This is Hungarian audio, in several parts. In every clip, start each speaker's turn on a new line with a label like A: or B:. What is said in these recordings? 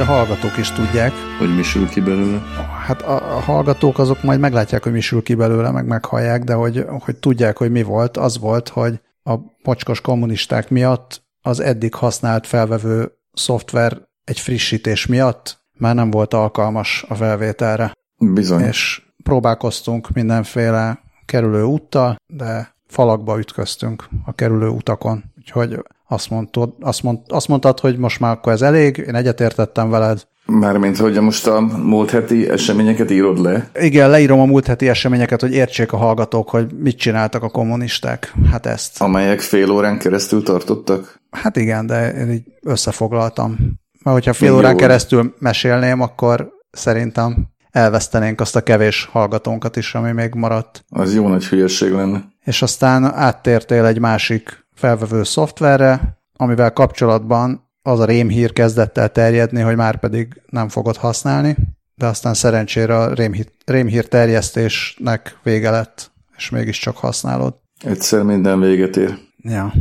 A: a hallgatók is tudják.
B: Hogy mi sül ki belőle?
A: Hát a, a hallgatók azok majd meglátják, hogy mi sül ki belőle, meg meghallják, de hogy, hogy tudják, hogy mi volt, az volt, hogy a mocskos kommunisták miatt az eddig használt felvevő szoftver egy frissítés miatt már nem volt alkalmas a felvételre.
B: Bizony.
A: És próbálkoztunk mindenféle kerülő úttal, de falakba ütköztünk a kerülő utakon. Úgyhogy azt, mondtad, azt, mond, azt mondtad, hogy most már akkor ez elég, én egyetértettem veled.
B: Mármint, hogy most a múlt heti eseményeket írod le?
A: Igen, leírom a múlt heti eseményeket, hogy értsék a hallgatók, hogy mit csináltak a kommunisták. Hát ezt.
B: Amelyek fél órán keresztül tartottak?
A: Hát igen, de én így összefoglaltam. Mert hogyha fél órán keresztül mesélném, akkor szerintem elvesztenénk azt a kevés hallgatónkat is, ami még maradt.
B: Az jó nagy hülyeség lenne.
A: És aztán áttértél egy másik felvevő szoftverre, amivel kapcsolatban az a rémhír kezdett el terjedni, hogy már pedig nem fogod használni, de aztán szerencsére a rémhír, rémhír terjesztésnek vége lett, és mégiscsak használod.
B: Egyszer minden véget ér.
A: Ja.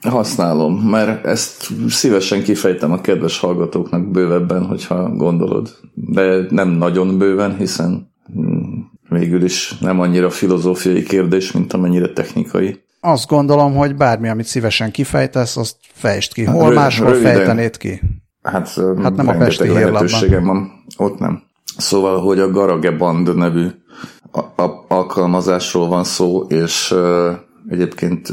B: Használom, mert ezt szívesen kifejtem a kedves hallgatóknak bővebben, hogyha gondolod. De nem nagyon bőven, hiszen hmm, végül is nem annyira filozófiai kérdés, mint amennyire technikai.
A: Azt gondolom, hogy bármi, amit szívesen kifejtesz, azt fejtsd ki. Hol máshol röviden. fejtenéd ki?
B: Hát, hát nem a Pesti lehetőségem van. Ott nem. Szóval, hogy a Garageband nevű a- a- alkalmazásról van szó, és uh, egyébként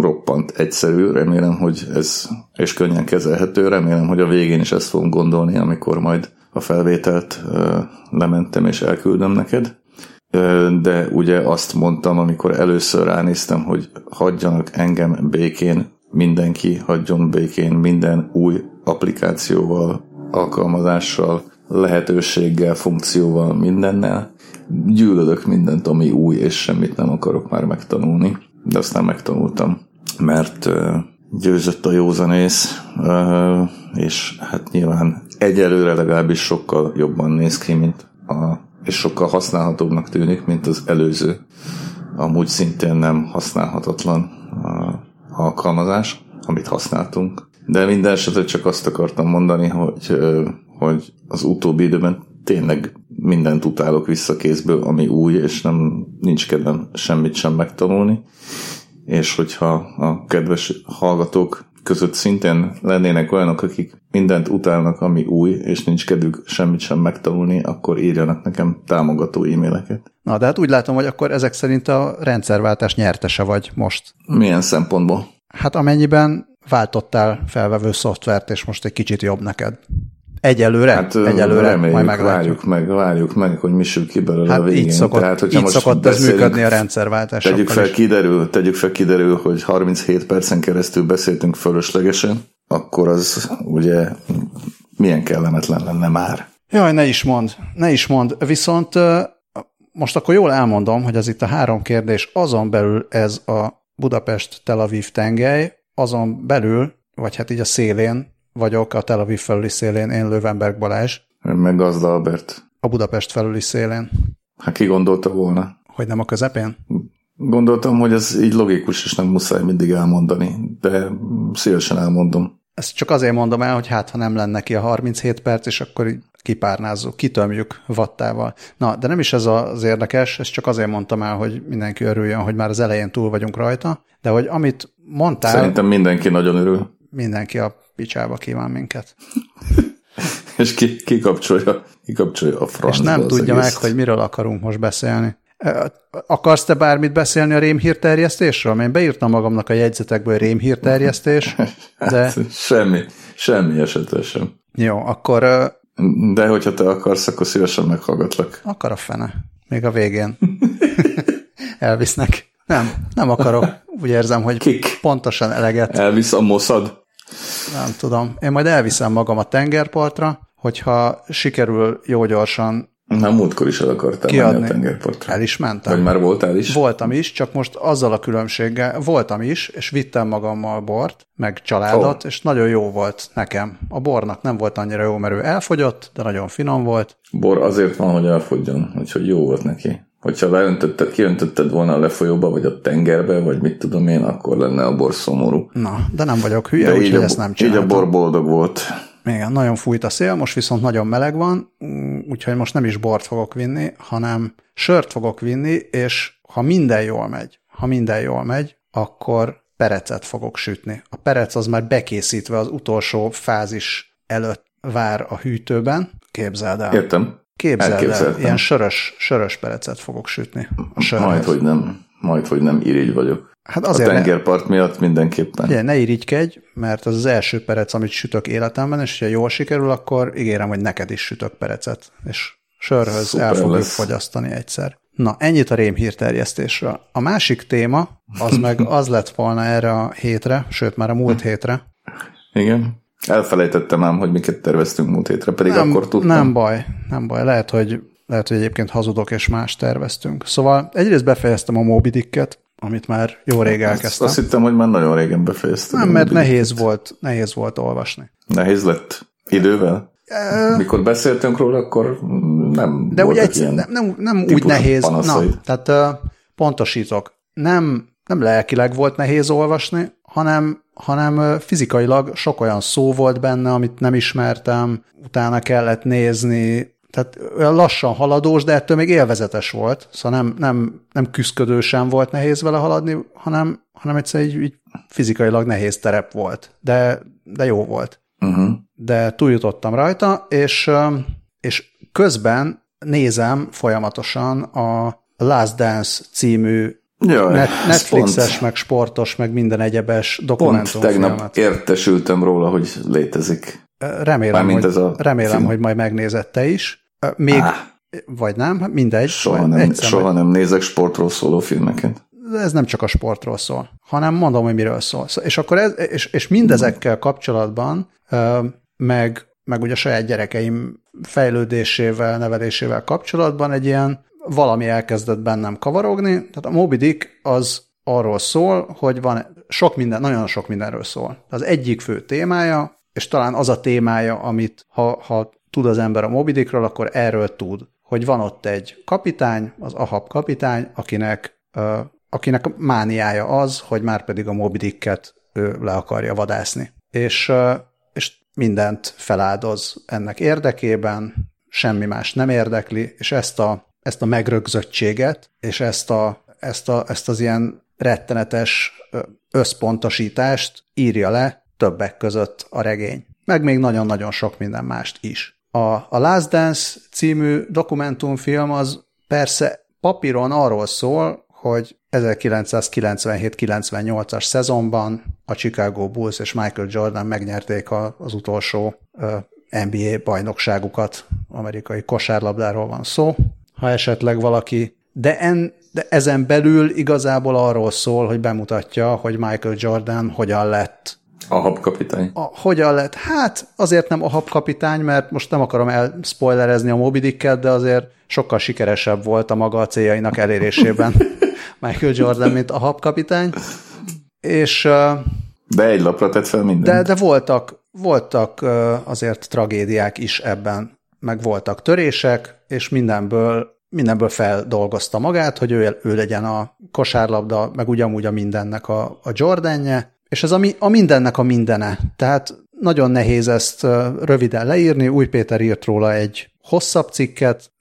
B: roppant egyszerű, remélem, hogy ez, és könnyen kezelhető, remélem, hogy a végén is ezt fogom gondolni, amikor majd a felvételt uh, lementem és elküldöm neked de ugye azt mondtam, amikor először ránéztem, hogy hagyjanak engem békén, mindenki hagyjon békén minden új applikációval, alkalmazással, lehetőséggel, funkcióval, mindennel. Gyűlölök mindent, ami új, és semmit nem akarok már megtanulni. De aztán megtanultam, mert győzött a józanész, és hát nyilván egyelőre legalábbis sokkal jobban néz ki, mint a és sokkal használhatóbbnak tűnik, mint az előző, amúgy szintén nem használhatatlan alkalmazás, amit használtunk. De minden esetre csak azt akartam mondani, hogy, hogy az utóbbi időben tényleg mindent utálok vissza kézből, ami új, és nem nincs kedvem semmit sem megtanulni. És hogyha a kedves hallgatók között szintén lennének olyanok, akik mindent utálnak, ami új, és nincs kedvük semmit sem megtanulni, akkor írjanak nekem támogató e-maileket.
A: Na, de hát úgy látom, hogy akkor ezek szerint a rendszerváltás nyertese vagy most.
B: Milyen szempontból?
A: Hát amennyiben váltottál felvevő szoftvert, és most egy kicsit jobb neked. Egyelőre, hát, egyelőre,
B: reméljük, majd meglátjuk. Várjuk meg, várjuk meg, hogy mi sül ki belőle hát a végén.
A: Így szokott, Tehát, hogyha így most szokott ez működni a rendszerváltás.
B: Tegyük fel, kiderül, tegyük fel, kiderül, hogy 37 percen keresztül beszéltünk fölöslegesen, akkor az ugye milyen kellemetlen lenne már.
A: Jaj, ne is mond, ne is mond. Viszont most akkor jól elmondom, hogy ez itt a három kérdés, azon belül ez a Budapest-Tel Aviv tengely, azon belül, vagy hát így a szélén vagyok, a Tel Aviv felüli szélén, én Lövenberg Balázs.
B: Meg Gazda Albert.
A: A Budapest felüli szélén.
B: Hát ki gondolta volna?
A: Hogy nem a közepén?
B: Gondoltam, hogy ez így logikus, és nem muszáj mindig elmondani, de szívesen elmondom.
A: Ezt csak azért mondom el, hogy hát, ha nem lenne ki a 37 perc, és akkor így kipárnázzuk, kitömjük vattával. Na, de nem is ez az érdekes, ezt csak azért mondtam el, hogy mindenki örüljön, hogy már az elején túl vagyunk rajta, de hogy amit mondtál...
B: Szerintem mindenki nagyon örül.
A: Mindenki a picsába kíván minket.
B: és ki, ki, kapcsolja, ki kapcsolja a francba
A: És nem tudja egészt. meg, hogy miről akarunk most beszélni. Akarsz te bármit beszélni a rémhírterjesztésről? Én beírtam magamnak a jegyzetekből rémhírterjesztés, de...
B: Hát, semmi, semmi esetre sem.
A: Jó, akkor...
B: De hogyha te akarsz, akkor szívesen meghallgatlak.
A: Akar a fene. Még a végén. Elvisznek. Nem, nem akarok. Úgy érzem, hogy
B: Kik?
A: pontosan eleget.
B: Elvisz a moszad?
A: Nem tudom. Én majd elviszem magam a tengerpartra, hogyha sikerül jó gyorsan
B: nem múltkor is el akartál kiadni. menni a tengerpartra.
A: El is mentem.
B: Vagy már voltál is?
A: Voltam is, csak most azzal a különbséggel, voltam is, és vittem magammal bort, meg családot, oh. és nagyon jó volt nekem. A bornak nem volt annyira jó, mert ő elfogyott, de nagyon finom volt.
B: Bor azért van, hogy elfogjon, úgyhogy jó volt neki. Hogyha leöntötted, kiöntötted volna a lefolyóba, vagy a tengerbe, vagy mit tudom én, akkor lenne a bor szomorú.
A: Na, de nem vagyok hülye, úgyhogy ezt nem csináltam.
B: Így a bor boldog volt.
A: Igen, nagyon fújt a szél, most viszont nagyon meleg van, úgyhogy most nem is bort fogok vinni, hanem sört fogok vinni, és ha minden jól megy, ha minden jól megy, akkor perecet fogok sütni. A perec az már bekészítve az utolsó fázis előtt vár a hűtőben. Képzeld el.
B: Értem.
A: Képzeld el, ilyen sörös, sörös perecet fogok sütni.
B: A majd, hogy nem, majd, hogy nem irigy vagyok. Hát azért a tengerpart ne, miatt mindenképpen.
A: Ugye, ne irigykedj, mert az az első perec, amit sütök életemben, és ha jól sikerül, akkor ígérem, hogy neked is sütök perecet, és sörhöz Szuper el fogjuk lesz. fogyasztani egyszer. Na, ennyit a rémhírterjesztésről. A másik téma, az meg az lett volna erre a hétre, sőt már a múlt hétre.
B: Igen. Elfelejtettem ám, hogy miket terveztünk múlt hétre, pedig
A: nem,
B: akkor tudtam.
A: Nem baj, nem baj. Lehet, hogy, lehet, hogy egyébként hazudok és más terveztünk. Szóval egyrészt befejeztem a Moby Dicket, amit már jó rég elkezdtem. Azt,
B: azt hittem, hogy már nagyon régen befejeztem.
A: Nem, mert nehéz volt, nehéz volt olvasni.
B: Nehéz lett idővel? Mikor beszéltünk róla, akkor nem
A: De ugye egy, nem, nem, nem úgy nehéz. Na, tehát uh, pontosítok. Nem, nem lelkileg volt nehéz olvasni, hanem, hanem fizikailag sok olyan szó volt benne, amit nem ismertem, utána kellett nézni, tehát olyan lassan haladós, de ettől még élvezetes volt, szóval nem, nem, nem küzdködősen volt nehéz vele haladni, hanem, hanem egyszerűen így, így fizikailag nehéz terep volt, de, de jó volt. Uh-huh. De túljutottam rajta, és, és közben nézem folyamatosan a Last Dance című Jaj, Net, Netflixes, pont, meg sportos, meg minden egyebes dokumentumfilmet. Pont tegnap
B: értesültem róla, hogy létezik.
A: Remélem, hogy, ez a remélem hogy majd megnézette is. Még, ah, vagy nem, mindegy.
B: Soha, nem, soha nem nézek sportról szóló filmeket.
A: Ez nem csak a sportról szól, hanem mondom, hogy miről szól. És akkor ez, és, és mindezekkel kapcsolatban, meg, meg ugye a saját gyerekeim fejlődésével, nevelésével kapcsolatban egy ilyen valami elkezdett bennem kavarogni. Tehát a Moby Dick az arról szól, hogy van sok minden, nagyon sok mindenről szól. Az egyik fő témája, és talán az a témája, amit ha, ha tud az ember a Moby Dickről, akkor erről tud, hogy van ott egy kapitány, az Ahab kapitány, akinek, uh, akinek mániája az, hogy már pedig a Moby Dicket ő le akarja vadászni. És, uh, és mindent feláldoz ennek érdekében, semmi más nem érdekli, és ezt a ezt a megrögzöttséget, és ezt, a, ezt, a, ezt az ilyen rettenetes összpontosítást írja le többek között a regény. Meg még nagyon-nagyon sok minden mást is. A, a Last Dance című dokumentumfilm az persze papíron arról szól, hogy 1997-98-as szezonban a Chicago Bulls és Michael Jordan megnyerték az utolsó NBA bajnokságukat, amerikai kosárlabdáról van szó, ha esetleg valaki, de, en, de ezen belül igazából arról szól, hogy bemutatja, hogy Michael Jordan hogyan lett
B: a habkapitány.
A: A, hogyan lett? Hát azért nem a habkapitány, mert most nem akarom elspoilerezni a Moby Dicket, de azért sokkal sikeresebb volt a maga a céljainak elérésében Michael Jordan, mint a habkapitány. És...
B: De egy lapra tett fel mindent.
A: De, de voltak, voltak azért tragédiák is ebben, meg voltak törések, és mindenből mindenből feldolgozta magát, hogy ő, ő legyen a kosárlabda, meg ugyanúgy a mindennek a, a Jordanje, és ez a, a mindennek a mindene. Tehát nagyon nehéz ezt röviden leírni. Új Péter írt róla egy hosszabb cikket,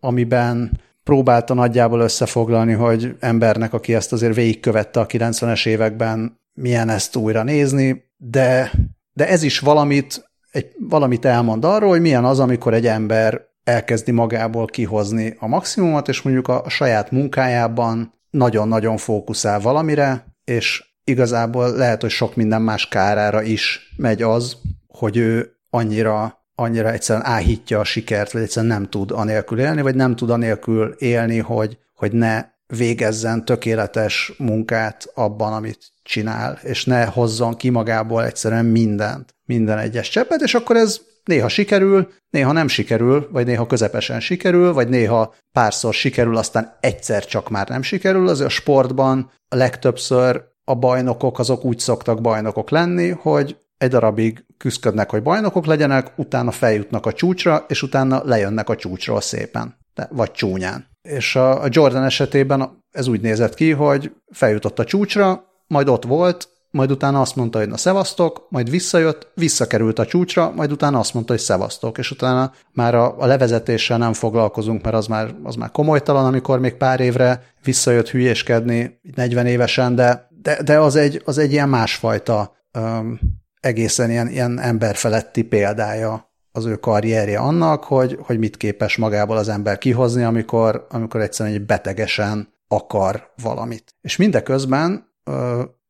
A: amiben próbálta nagyjából összefoglalni, hogy embernek, aki ezt azért végigkövette a 90-es években, milyen ezt újra nézni, de, de ez is valamit, egy, valamit elmond arról, hogy milyen az, amikor egy ember elkezdi magából kihozni a maximumot, és mondjuk a, a saját munkájában nagyon-nagyon fókuszál valamire, és igazából lehet, hogy sok minden más kárára is megy az, hogy ő annyira annyira egyszerűen áhítja a sikert, vagy egyszerűen nem tud anélkül élni, vagy nem tud anélkül élni, hogy, hogy ne végezzen tökéletes munkát abban, amit csinál, és ne hozzon ki magából egyszerűen mindent, minden egyes cseppet, és akkor ez néha sikerül, néha nem sikerül, vagy néha közepesen sikerül, vagy néha párszor sikerül, aztán egyszer csak már nem sikerül. Az a sportban a legtöbbször a bajnokok azok úgy szoktak bajnokok lenni, hogy egy darabig küzdködnek, hogy bajnokok legyenek, utána feljutnak a csúcsra, és utána lejönnek a csúcsról szépen, de, vagy csúnyán. És a, Jordan esetében ez úgy nézett ki, hogy feljutott a csúcsra, majd ott volt, majd utána azt mondta, hogy na szevasztok, majd visszajött, visszakerült a csúcsra, majd utána azt mondta, hogy szevasztok, és utána már a, a levezetéssel nem foglalkozunk, mert az már, az már komolytalan, amikor még pár évre visszajött hülyéskedni 40 évesen, de, de, de az, egy, az egy ilyen másfajta um, egészen ilyen, ilyen emberfeletti példája az ő karrierje annak, hogy, hogy mit képes magából az ember kihozni, amikor, amikor egyszerűen egy betegesen akar valamit. És mindeközben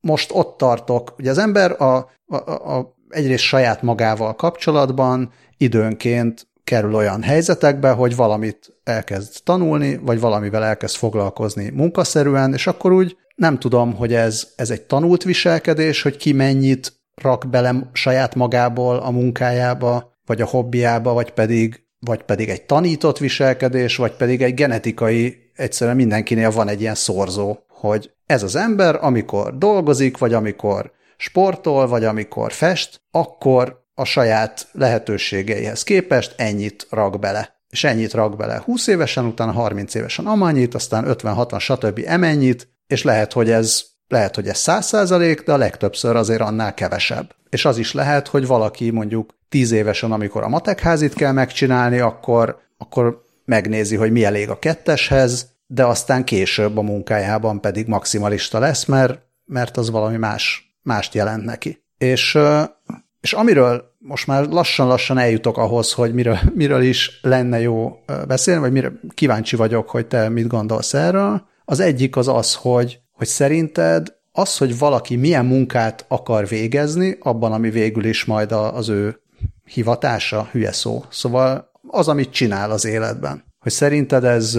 A: most ott tartok, ugye az ember a, a, a, egyrészt saját magával kapcsolatban időnként kerül olyan helyzetekbe, hogy valamit elkezd tanulni, vagy valamivel elkezd foglalkozni munkaszerűen, és akkor úgy nem tudom, hogy ez, ez egy tanult viselkedés, hogy ki mennyit rak bele saját magából a munkájába, vagy a hobbiába, vagy pedig, vagy pedig egy tanított viselkedés, vagy pedig egy genetikai, egyszerűen mindenkinél van egy ilyen szorzó, hogy ez az ember, amikor dolgozik, vagy amikor sportol, vagy amikor fest, akkor a saját lehetőségeihez képest ennyit rak bele. És ennyit rak bele 20 évesen, utána 30 évesen amannyit, aztán 50-60, stb. emennyit, és lehet, hogy ez lehet, hogy ez 100 százalék, de a legtöbbször azért annál kevesebb. És az is lehet, hogy valaki mondjuk 10 évesen, amikor a matekházit kell megcsinálni, akkor, akkor megnézi, hogy mi elég a ketteshez, de aztán később a munkájában pedig maximalista lesz, mert, mert az valami más, mást jelent neki. És, és amiről most már lassan-lassan eljutok ahhoz, hogy miről, miről is lenne jó beszélni, vagy mire kíváncsi vagyok, hogy te mit gondolsz erről. Az egyik az az, hogy, hogy szerinted az, hogy valaki milyen munkát akar végezni, abban, ami végül is majd az ő hivatása, hülye szó. Szóval az, amit csinál az életben. Hogy szerinted ez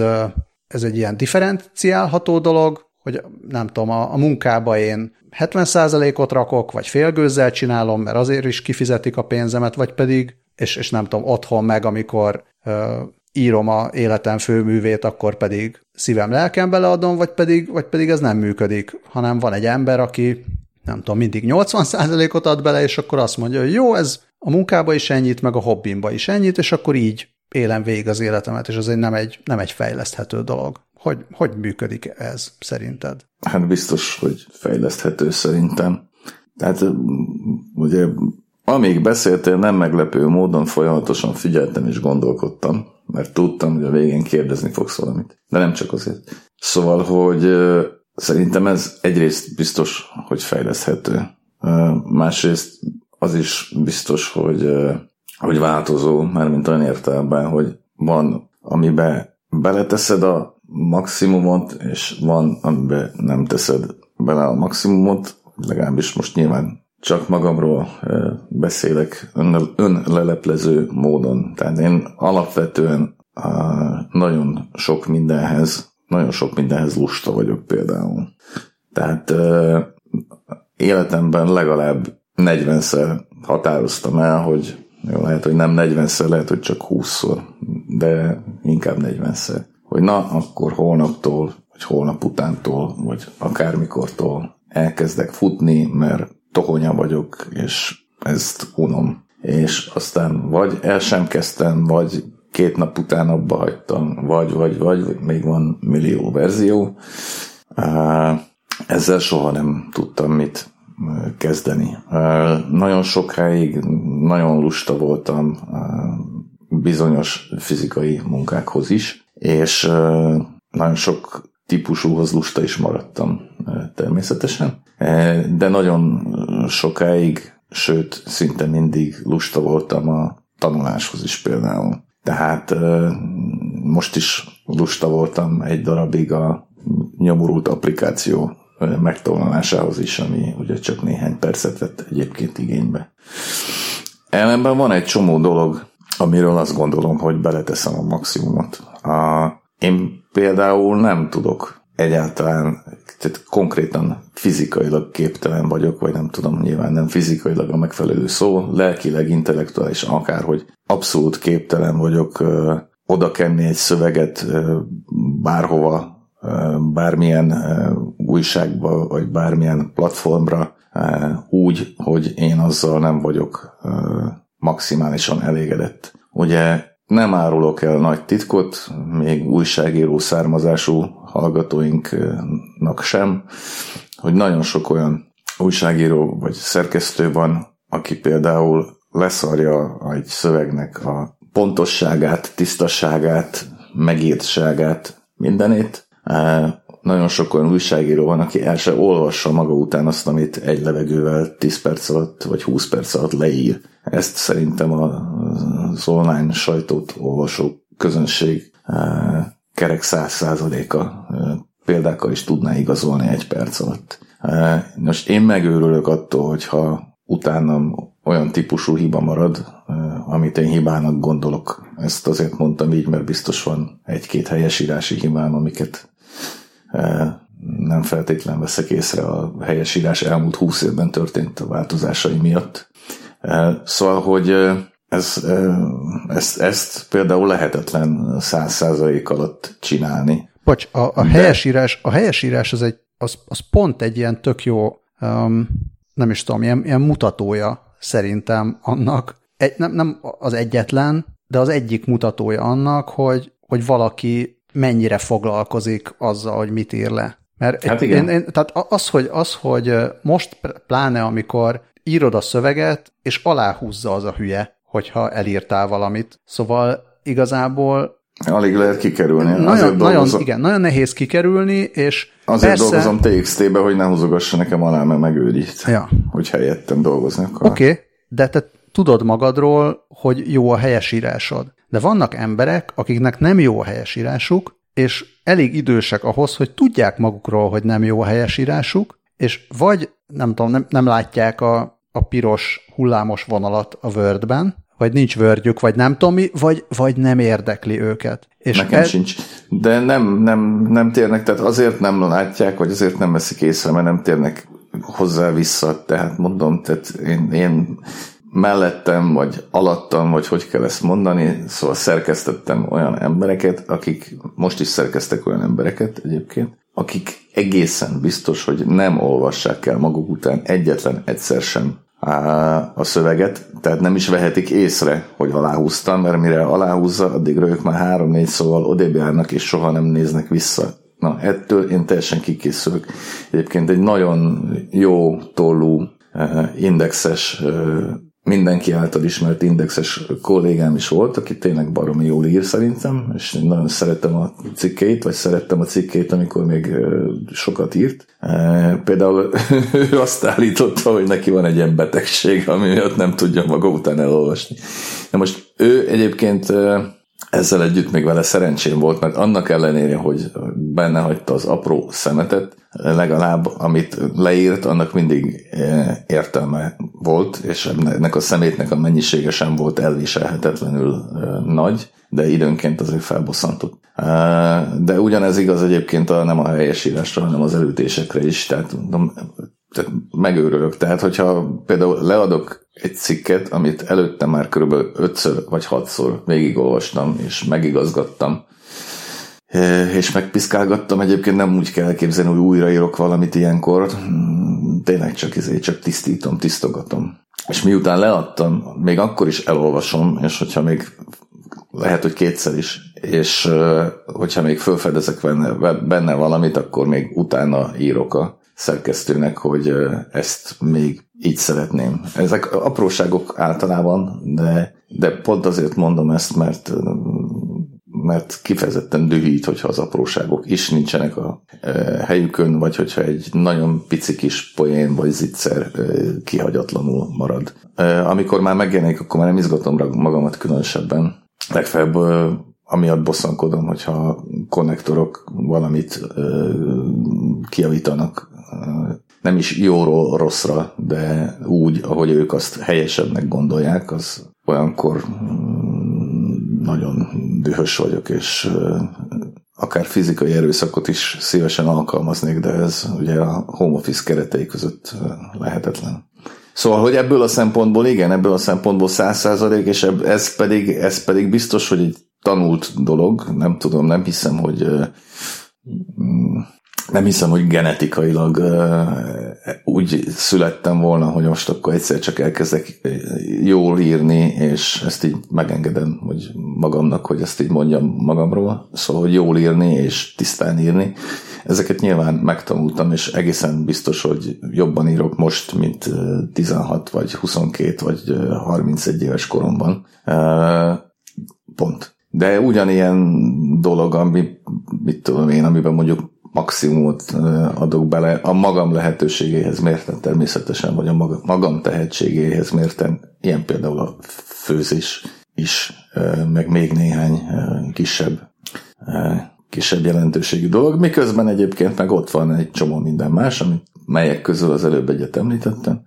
A: ez egy ilyen differenciálható dolog, hogy nem tudom, a, a munkába én 70%-ot rakok, vagy félgőzzel csinálom, mert azért is kifizetik a pénzemet, vagy pedig, és, és nem tudom, otthon meg, amikor ö, írom a életem főművét, akkor pedig szívem, lelkem beleadom, vagy pedig, vagy pedig ez nem működik, hanem van egy ember, aki nem tudom, mindig 80%-ot ad bele, és akkor azt mondja, hogy jó, ez a munkába is ennyit, meg a hobbimba is ennyit, és akkor így élem végig az életemet, és az egy nem egy, nem egy fejleszthető dolog. Hogy, hogy működik ez szerinted?
B: Hát biztos, hogy fejleszthető szerintem. Tehát ugye amíg beszéltél, nem meglepő módon folyamatosan figyeltem és gondolkodtam, mert tudtam, hogy a végén kérdezni fogsz valamit. De nem csak azért. Szóval, hogy szerintem ez egyrészt biztos, hogy fejleszthető. Másrészt az is biztos, hogy hogy változó, mint olyan értelemben, hogy van, amiben beleteszed a maximumot, és van, amiben nem teszed bele a maximumot, legalábbis most nyilván csak magamról beszélek önleleplező módon. Tehát én alapvetően nagyon sok mindenhez, nagyon sok mindenhez lusta vagyok például. Tehát életemben legalább 40-szer határoztam el, hogy jó, lehet, hogy nem 40-szer, lehet, hogy csak 20-szor, de inkább 40-szer. Hogy na, akkor holnaptól, vagy holnap utántól, vagy akármikortól elkezdek futni, mert tohonya vagyok, és ezt unom. És aztán vagy el sem kezdtem, vagy két nap után abba hagytam, vagy, vagy, vagy, még van millió verzió. Ezzel soha nem tudtam mit kezdeni. Nagyon sokáig nagyon lusta voltam bizonyos fizikai munkákhoz is, és nagyon sok típusúhoz lusta is maradtam természetesen, de nagyon sokáig, sőt, szinte mindig lusta voltam a tanuláshoz is például. Tehát most is lusta voltam egy darabig a nyomorult applikáció megtolanásához is, ami ugye csak néhány percet vett egyébként igénybe. Ellenben van egy csomó dolog, amiről azt gondolom, hogy beleteszem a maximumot. A, én például nem tudok egyáltalán, tehát konkrétan fizikailag képtelen vagyok, vagy nem tudom, nyilván nem fizikailag a megfelelő szó, lelkileg, intellektuális, akárhogy abszolút képtelen vagyok ö, oda kenni egy szöveget ö, bárhova, bármilyen újságba, vagy bármilyen platformra úgy, hogy én azzal nem vagyok maximálisan elégedett. Ugye nem árulok el nagy titkot, még újságíró származású hallgatóinknak sem, hogy nagyon sok olyan újságíró vagy szerkesztő van, aki például leszarja egy szövegnek a pontosságát, tisztaságát, megírtságát, mindenét. Nagyon sok olyan újságíró van, aki el se olvassa maga után azt, amit egy levegővel 10 perc alatt vagy 20 perc alatt leír. Ezt szerintem az online sajtót olvasó közönség kerek száz százaléka példákkal is tudná igazolni egy perc alatt. Most én megőrülök attól, hogyha utánam olyan típusú hiba marad, amit én hibának gondolok. Ezt azért mondtam így, mert biztos van egy-két helyesírási hibám, amiket nem feltétlen veszek észre a helyesírás elmúlt húsz évben történt a változásai miatt. Szóval, hogy ez, ezt, ezt például lehetetlen száz százalék alatt csinálni.
A: Bocs, a, a, helyesírás, a helyesírás az, egy, az, az pont egy ilyen tök jó, um, nem is tudom, ilyen, ilyen mutatója szerintem annak, egy, nem, nem az egyetlen, de az egyik mutatója annak, hogy, hogy valaki mennyire foglalkozik azzal, hogy mit ír le. Mert hát igen. Én, én, tehát az hogy, az, hogy most pláne, amikor írod a szöveget, és aláhúzza az a hülye, hogyha elírtál valamit. Szóval igazából
B: Alig lehet kikerülni.
A: Nagyon, azért nagyon, igen, nagyon nehéz kikerülni, és
B: Azért persze... dolgozom TXT-be, hogy ne húzogassa nekem alá, mert megőrít, ja. hogy helyettem dolgozni.
A: Oké, okay, de te tudod magadról, hogy jó a helyesírásod. De vannak emberek, akiknek nem jó a helyesírásuk, és elég idősek ahhoz, hogy tudják magukról, hogy nem jó a helyesírásuk, és vagy nem tudom, nem, nem látják a, a piros hullámos vonalat a Wordben, vagy nincs vörgyük, vagy nem tudom mi, vagy, vagy nem érdekli őket.
B: És Nekem ez... sincs. De nem, nem, nem térnek, tehát azért nem látják, vagy azért nem veszik észre, mert nem térnek hozzá vissza. Tehát mondom, tehát én, én mellettem, vagy alattam, vagy hogy kell ezt mondani, szóval szerkesztettem olyan embereket, akik, most is szerkeztek olyan embereket egyébként, akik egészen biztos, hogy nem olvassák el maguk után egyetlen egyszer sem a szöveget, tehát nem is vehetik észre, hogy aláhúztam, mert mire aláhúzza, addig ők már három-négy szóval odébb járnak, és soha nem néznek vissza. Na, ettől én teljesen kikészülök. Egyébként egy nagyon jó tollú indexes mindenki által ismert indexes kollégám is volt, aki tényleg baromi jól ír szerintem, és nagyon szerettem a cikkeit, vagy szerettem a cikkeit, amikor még sokat írt. Például ő azt állította, hogy neki van egy ilyen betegség, ami miatt nem tudja maga után elolvasni. Na most ő egyébként ezzel együtt még vele szerencsém volt, mert annak ellenére, hogy benne hagyta az apró szemetet, legalább amit leírt, annak mindig eh, értelme volt, és ennek a szemétnek a mennyisége sem volt elviselhetetlenül eh, nagy, de időnként azért felbosszantott. Eh, de ugyanez igaz egyébként a, nem a helyesírásra, hanem az elütésekre is, tehát, tehát megőrülök. Tehát, hogyha például leadok egy cikket, amit előtte már körülbelül ötször vagy hatszor végigolvastam, és megigazgattam, és megpiszkálgattam. Egyébként nem úgy kell elképzelni, hogy újraírok valamit ilyenkor. Hmm, tényleg csak ezért csak tisztítom, tisztogatom. És miután leadtam, még akkor is elolvasom, és hogyha még lehet, hogy kétszer is, és hogyha még felfedezek benne, benne valamit, akkor még utána írok a szerkesztőnek, hogy ezt még így szeretném. Ezek apróságok általában, de, de pont azért mondom ezt, mert mert kifejezetten dühít, hogyha az apróságok is nincsenek a helyükön, vagy hogyha egy nagyon pici kis poén vagy zicser kihagyatlanul marad. Amikor már megjelenik, akkor már nem izgatom magamat különösebben. Legfeljebb amiatt bosszankodom, hogyha konnektorok valamit kiavítanak nem is jóról rosszra, de úgy, ahogy ők azt helyesebbnek gondolják, az olyankor mm, nagyon dühös vagyok, és akár fizikai erőszakot is szívesen alkalmaznék, de ez ugye a home office keretei között lehetetlen. Szóval, hogy ebből a szempontból, igen, ebből a szempontból száz százalék, és ez pedig, ez pedig biztos, hogy egy tanult dolog, nem tudom, nem hiszem, hogy mm, nem hiszem, hogy genetikailag úgy születtem volna, hogy most akkor egyszer csak elkezdek jól írni, és ezt így megengedem hogy magamnak, hogy ezt így mondjam magamról. Szóval, hogy jól írni és tisztán írni. ezeket nyilván megtanultam, és egészen biztos, hogy jobban írok most, mint 16 vagy 22 vagy 31 éves koromban. Pont. De ugyanilyen dolog, ami, mit tudom én, amiben mondjuk maximumot adok bele. A magam lehetőségéhez mérten természetesen, vagy a magam tehetségéhez mérten, ilyen például a főzés is, meg még néhány kisebb kisebb jelentőségű dolog, miközben egyébként meg ott van egy csomó minden más, amit, melyek közül az előbb egyet említettem,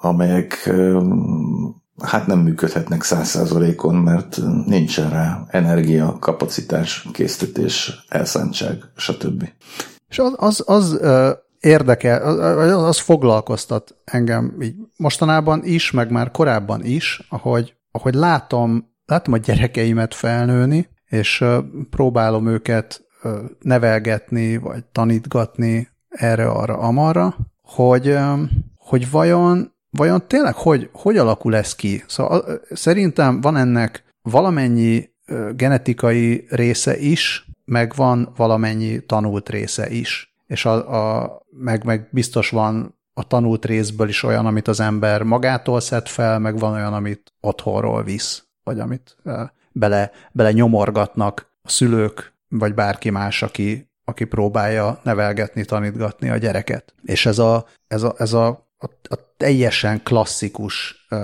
B: amelyek hát nem működhetnek száz százalékon, mert nincsen rá energia, kapacitás, készítés, elszántság, stb.
A: És az, az, az érdekel, az, az foglalkoztat engem így mostanában is, meg már korábban is, ahogy, ahogy látom, látom a gyerekeimet felnőni, és próbálom őket nevelgetni, vagy tanítgatni erre, arra, amarra, hogy, hogy vajon vajon tényleg hogy, hogy alakul ez ki? Szóval szerintem van ennek valamennyi genetikai része is, meg van valamennyi tanult része is. És a, a, meg, meg biztos van a tanult részből is olyan, amit az ember magától szed fel, meg van olyan, amit otthonról visz, vagy amit bele, bele nyomorgatnak a szülők, vagy bárki más, aki, aki próbálja nevelgetni, tanítgatni a gyereket. És ez a, ez a, ez a a, a teljesen klasszikus uh,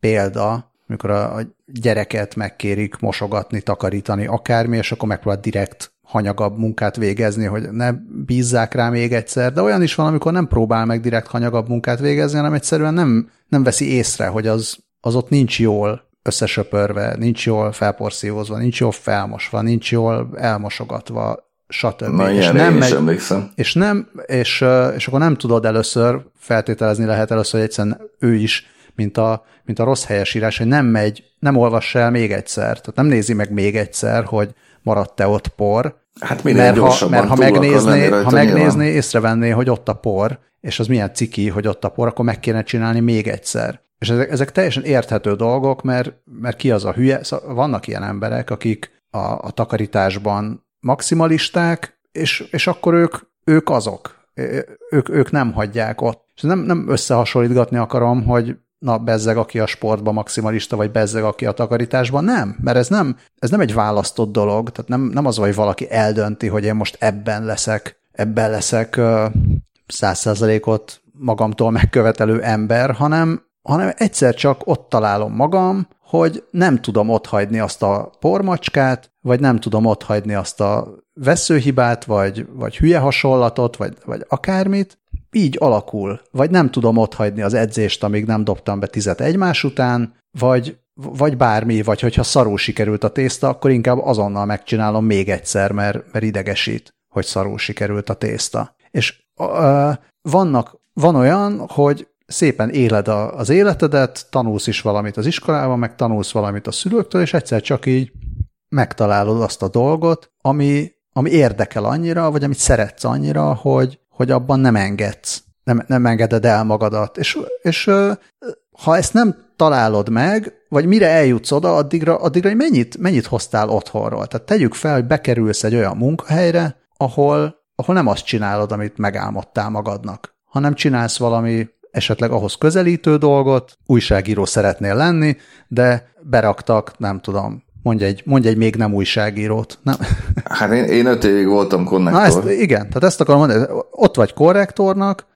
A: példa, amikor a, a gyereket megkérik mosogatni, takarítani, akármi, és akkor megpróbál direkt hanyagabb munkát végezni, hogy ne bízzák rá még egyszer, de olyan is van, amikor nem próbál meg direkt hanyagabb munkát végezni, hanem egyszerűen nem, nem veszi észre, hogy az, az ott nincs jól összesöpörve, nincs jól felporszívozva, nincs jól felmosva, nincs jól elmosogatva, stb.
B: Na, és nem megy, emlékszem.
A: És, nem, és, és akkor nem tudod először, feltételezni lehet először, hogy egyszerűen ő is, mint a, mint a rossz helyesírás, hogy nem megy, nem olvassa el még egyszer, tehát nem nézi meg még egyszer, hogy maradt-e ott por,
B: Hát mert ha,
A: mert ha megnézné, ha megnézné, észrevenné, hogy ott a por, és az milyen ciki, hogy ott a por, akkor meg kéne csinálni még egyszer. És ezek, ezek teljesen érthető dolgok, mert, mert ki az a hülye, szóval vannak ilyen emberek, akik a, a takarításban maximalisták, és, és akkor ők, ők azok. Ők, ők nem hagyják ott. És nem, nem összehasonlítgatni akarom, hogy na, bezzeg, aki a sportban maximalista, vagy bezzeg, aki a takarításban. Nem, mert ez nem, ez nem egy választott dolog, tehát nem, nem az, hogy valaki eldönti, hogy én most ebben leszek, ebben leszek száz százalékot magamtól megkövetelő ember, hanem, hanem egyszer csak ott találom magam, hogy nem tudom otthagyni azt a pormacskát, vagy nem tudom otthagyni azt a veszőhibát, vagy, vagy hülye hasonlatot, vagy, vagy akármit, így alakul. Vagy nem tudom otthagyni az edzést, amíg nem dobtam be tizet egymás után, vagy, vagy bármi, vagy hogyha szarul sikerült a tészta, akkor inkább azonnal megcsinálom még egyszer, mert, mert idegesít, hogy szarul sikerült a tészta. És uh, vannak, van olyan, hogy szépen éled a, az életedet, tanulsz is valamit az iskolában, meg tanulsz valamit a szülőktől, és egyszer csak így megtalálod azt a dolgot, ami, ami érdekel annyira, vagy amit szeretsz annyira, hogy, hogy abban nem engedsz, nem, nem engeded el magadat. És, és ha ezt nem találod meg, vagy mire eljutsz oda, addigra, addigra mennyit, mennyit hoztál otthonról. Tehát tegyük fel, hogy bekerülsz egy olyan munkahelyre, ahol, ahol nem azt csinálod, amit megálmodtál magadnak, hanem csinálsz valami esetleg ahhoz közelítő dolgot, újságíró szeretnél lenni, de beraktak, nem tudom, mondj egy, mondj egy még nem újságírót. Nem.
B: Hát én, én öt évig voltam konnektor.
A: Na ezt, igen, tehát ezt akarom mondani, ott vagy korrektornak,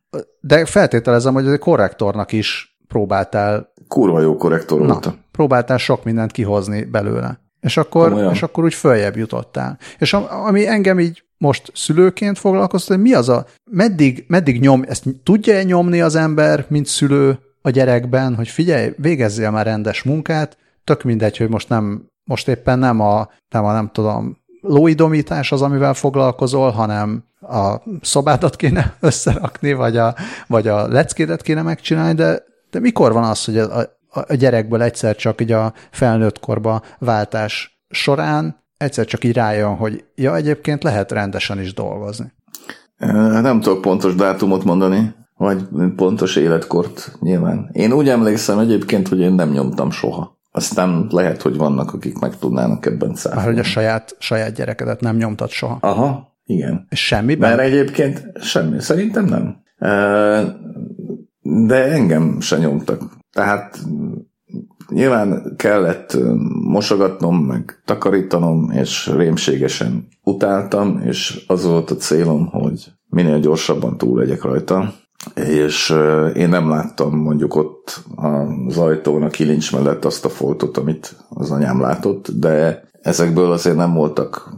A: de feltételezem, hogy korrektornak is próbáltál.
B: Kurva jó korrektor Na, voltam.
A: Próbáltál sok mindent kihozni belőle. És akkor, és akkor úgy följebb jutottál. És ami engem így most szülőként foglalkoztat, mi az a, meddig, meddig nyom, ezt tudja-e nyomni az ember, mint szülő a gyerekben, hogy figyelj, végezzél már rendes munkát, tök mindegy, hogy most nem, most éppen nem a, nem a nem tudom, lóidomítás az, amivel foglalkozol, hanem a szobádat kéne összerakni, vagy a, vagy a leckédet kéne megcsinálni, de, de mikor van az, hogy a, a, a gyerekből egyszer csak így a felnőtt korba váltás során egyszer csak így rájön, hogy ja, egyébként lehet rendesen is dolgozni.
B: Nem tudok pontos dátumot mondani, vagy pontos életkort nyilván. Én úgy emlékszem egyébként, hogy én nem nyomtam soha. Aztán lehet, hogy vannak, akik meg tudnának ebben szállni.
A: Hogy a saját, saját gyerekedet nem nyomtad soha.
B: Aha, Igen.
A: Semmiben?
B: Mert egyébként semmi. Szerintem nem. De engem se nyomtak. Tehát nyilván kellett mosogatnom, meg takarítanom, és rémségesen utáltam, és az volt a célom, hogy minél gyorsabban túl legyek rajta. És én nem láttam mondjuk ott az ajtón a kilincs mellett azt a foltot, amit az anyám látott, de ezekből azért nem voltak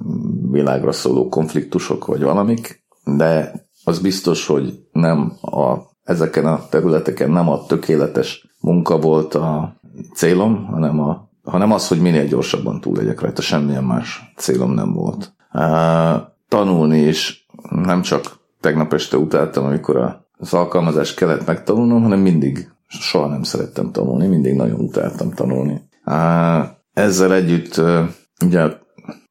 B: világra szóló konfliktusok vagy valamik, de az biztos, hogy nem a, ezeken a területeken nem a tökéletes munka volt a célom, hanem, a, hanem az, hogy minél gyorsabban túl legyek rajta, semmilyen más célom nem volt. Tanulni is nem csak tegnap este utáltam, amikor az alkalmazást kellett megtanulnom, hanem mindig, soha nem szerettem tanulni, mindig nagyon utáltam tanulni. Ezzel együtt ugye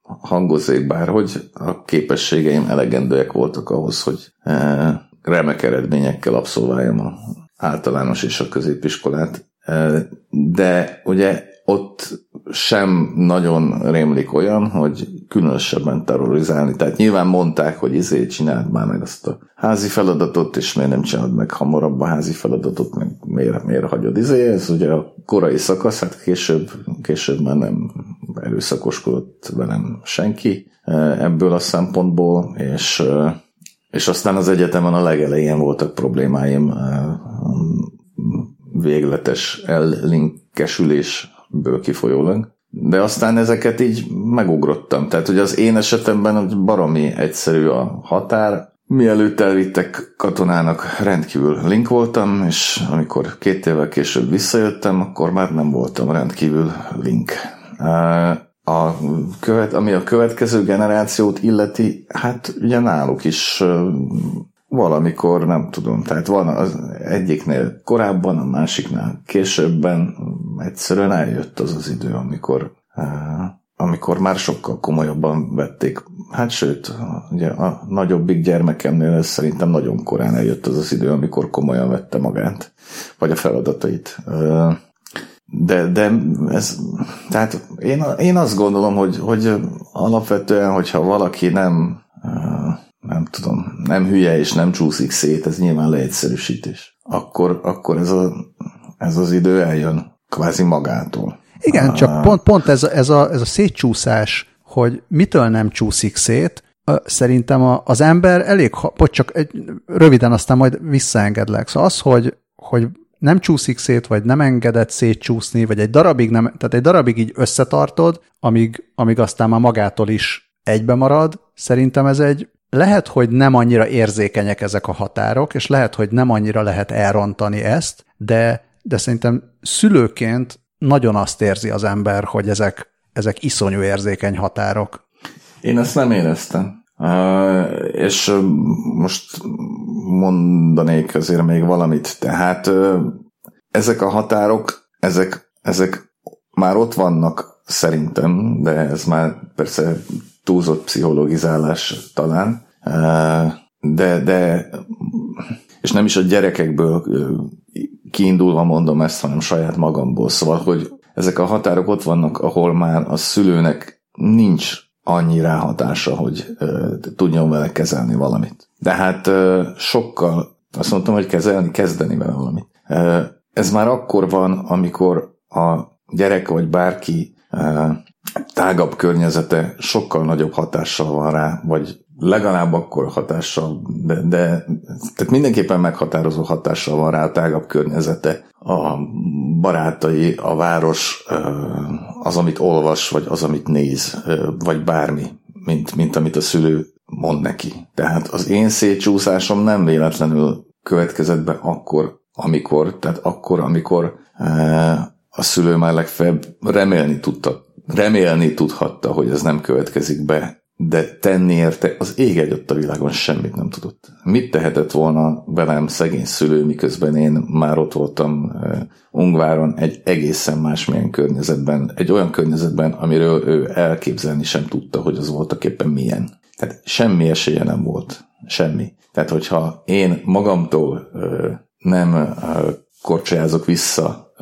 B: hangozzék bár, hogy a képességeim elegendőek voltak ahhoz, hogy remek eredményekkel abszolváljam a általános és a középiskolát. De ugye ott sem nagyon rémlik olyan, hogy különösebben terrorizálni. Tehát nyilván mondták, hogy izé csináld már meg azt a házi feladatot, és miért nem csinálod meg hamarabb a házi feladatot, meg miért, miért hagyod izé. Ez ugye a korai szakasz, hát később, később már nem erőszakoskodott velem senki ebből a szempontból, és, és aztán az egyetemen a legelején voltak problémáim végletes ellinkesülés ből kifolyólag. De aztán ezeket így megugrottam. Tehát, hogy az én esetemben baromi egyszerű a határ. Mielőtt elvittek katonának, rendkívül link voltam, és amikor két évvel később visszajöttem, akkor már nem voltam rendkívül link. A követ, ami a következő generációt illeti, hát ugye náluk is Valamikor, nem tudom, tehát van az egyiknél korábban, a másiknál későbben, egyszerűen eljött az az idő, amikor, amikor már sokkal komolyabban vették. Hát sőt, ugye a nagyobbik gyermekemnél ez szerintem nagyon korán eljött az az idő, amikor komolyan vette magát, vagy a feladatait. De, de ez, tehát én, én azt gondolom, hogy, hogy alapvetően, hogyha valaki nem nem tudom, nem hülye és nem csúszik szét, ez nyilván leegyszerűsítés. Akkor, akkor ez, a, ez az idő eljön kvázi magától.
A: Igen, ah. csak pont, pont ez, a, ez, a, ez a szétcsúszás, hogy mitől nem csúszik szét, szerintem az ember elég, hogy csak egy, röviden aztán majd visszaengedlek. Szóval az, hogy, hogy nem csúszik szét, vagy nem engedett szétcsúszni, vagy egy darabig nem, tehát egy darabig így összetartod, amíg, amíg aztán már magától is egybe marad, szerintem ez egy lehet, hogy nem annyira érzékenyek ezek a határok, és lehet, hogy nem annyira lehet elrontani ezt, de, de szerintem szülőként nagyon azt érzi az ember, hogy ezek, ezek iszonyú érzékeny határok.
B: Én ezt nem éreztem. Uh, és most mondanék azért még valamit. Tehát uh, ezek a határok, ezek, ezek már ott vannak szerintem, de ez már persze túlzott pszichologizálás talán, de, de és nem is a gyerekekből kiindulva mondom ezt, hanem saját magamból. Szóval, hogy ezek a határok ott vannak, ahol már a szülőnek nincs annyi ráhatása, hogy tudjon vele kezelni valamit. De hát sokkal, azt mondtam, hogy kezelni, kezdeni vele valamit. Ez már akkor van, amikor a gyerek vagy bárki tágabb környezete sokkal nagyobb hatással van rá, vagy legalább akkor hatással, de, de tehát mindenképpen meghatározó hatással van rá a tágabb környezete, a barátai, a város, az, amit olvas, vagy az, amit néz, vagy bármi, mint, mint amit a szülő mond neki. Tehát az én szétcsúszásom nem véletlenül következett be akkor, amikor, tehát akkor, amikor a szülő már legfeljebb remélni tudta remélni tudhatta, hogy ez nem következik be, de tenni érte az ég egyott a világon semmit nem tudott. Mit tehetett volna velem szegény szülő, miközben én már ott voltam uh, Ungváron egy egészen másmilyen környezetben, egy olyan környezetben, amiről ő elképzelni sem tudta, hogy az voltak éppen milyen. Tehát semmi esélye nem volt. Semmi. Tehát, hogyha én magamtól uh, nem uh, korcsolyázok vissza